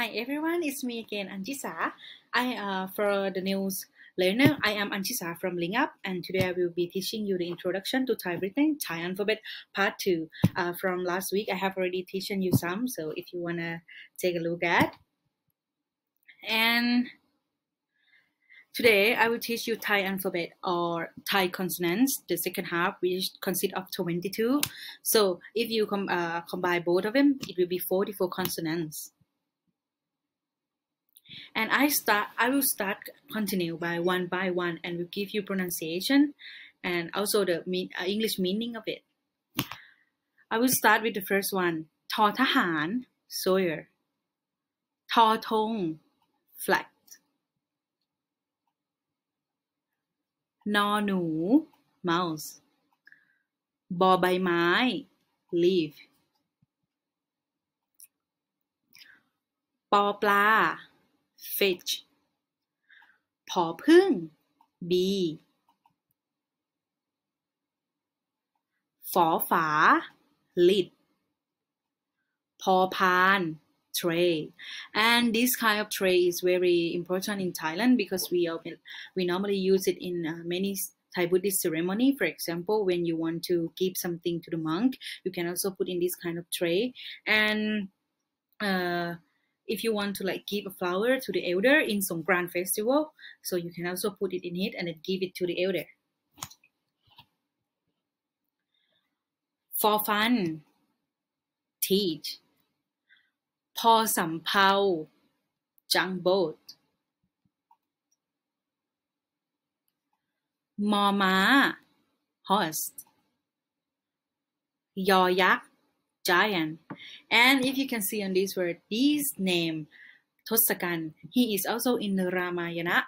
Hi everyone, it's me again, Anchisa. I uh, for the news learner, I am Anchisa from Ling app, and today I will be teaching you the introduction to Thai written Thai alphabet part two. Uh, from last week, I have already teaching you some, so if you wanna take a look at. And today I will teach you Thai alphabet or Thai consonants, the second half, which consists of 22. So if you com- uh, combine both of them, it will be 44 consonants and I start I will start continue by one by one and will give you pronunciation and also the mean, uh, English meaning of it. I will start with the first one ทอทหาร Sawyer ทอทง flag นอหนู mouse บอใบไม้ leaf ปอปลา fish ผอพึ่ง bee ฝอฝา lid พอพาน tray and this kind of tray is very important in Thailand because we we normally use it in uh, many Thai Buddhist ceremony for example when you want to give something to the monk you can also put in this kind of tray and uh, if you want to like give a flower to the elder in some grand festival so you can also put it in it and then give it to the elder for fun teach พอสำเพา junk boat มอม้า horse ยอยักษ์ giant. And if you can see on this word, this name, Tosakan, he is also in the Ramayana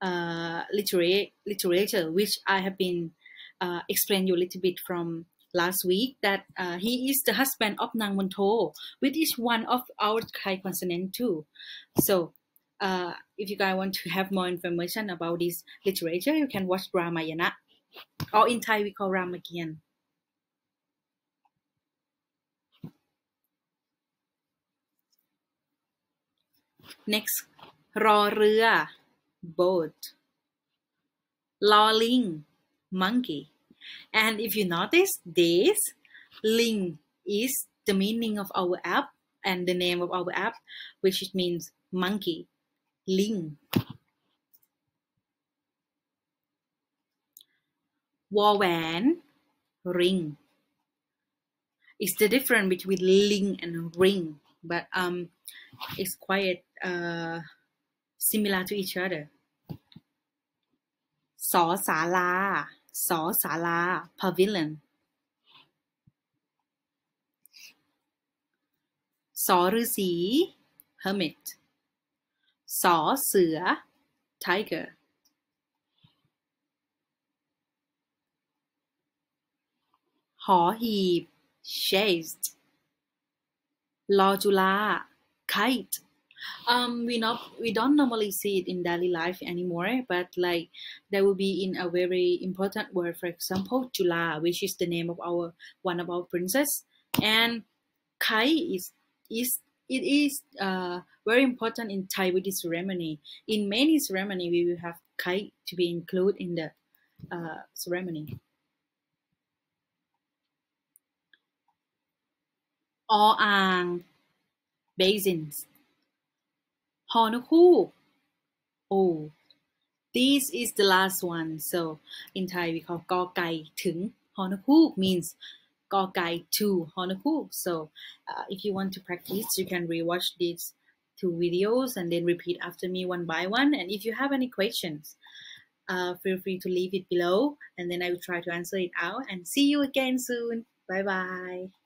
uh, literature, literature, which I have been uh, explained you a little bit from last week that uh, he is the husband of Nang Monto, which is one of our Thai consonant too. So uh, if you guys want to have more information about this literature, you can watch Ramayana. Or in Thai we call Ramakian. next รอเรือ boat ลอลิง monkey and if you notice this ling is the meaning of our app and the name of our app which means monkey ling วอแหวน ring is the difference between ling and ring but um, it's quite uh, similar to each other. So sala, so sala, pavilion. So hermit. So tiger. Haw heap, chased. Lojula, kite. Um, we not we don't normally see it in daily life anymore, but like that will be in a very important word. For example, Jula, which is the name of our one of our princess, and Kai is is it is uh, very important in Thai wedding ceremony. In many ceremony, we will have Kai to be included in the uh, ceremony. All ang basins ฮอนคูก oh this is the last one so in Thai we call กอไก่ถึงฮอนคูก means กอไก่ to ฮอนคูก so uh, if you want to practice you can rewatch these two videos and then repeat after me one by one and if you have any questions uh, feel free to leave it below and then I will try to answer it out and see you again soon bye bye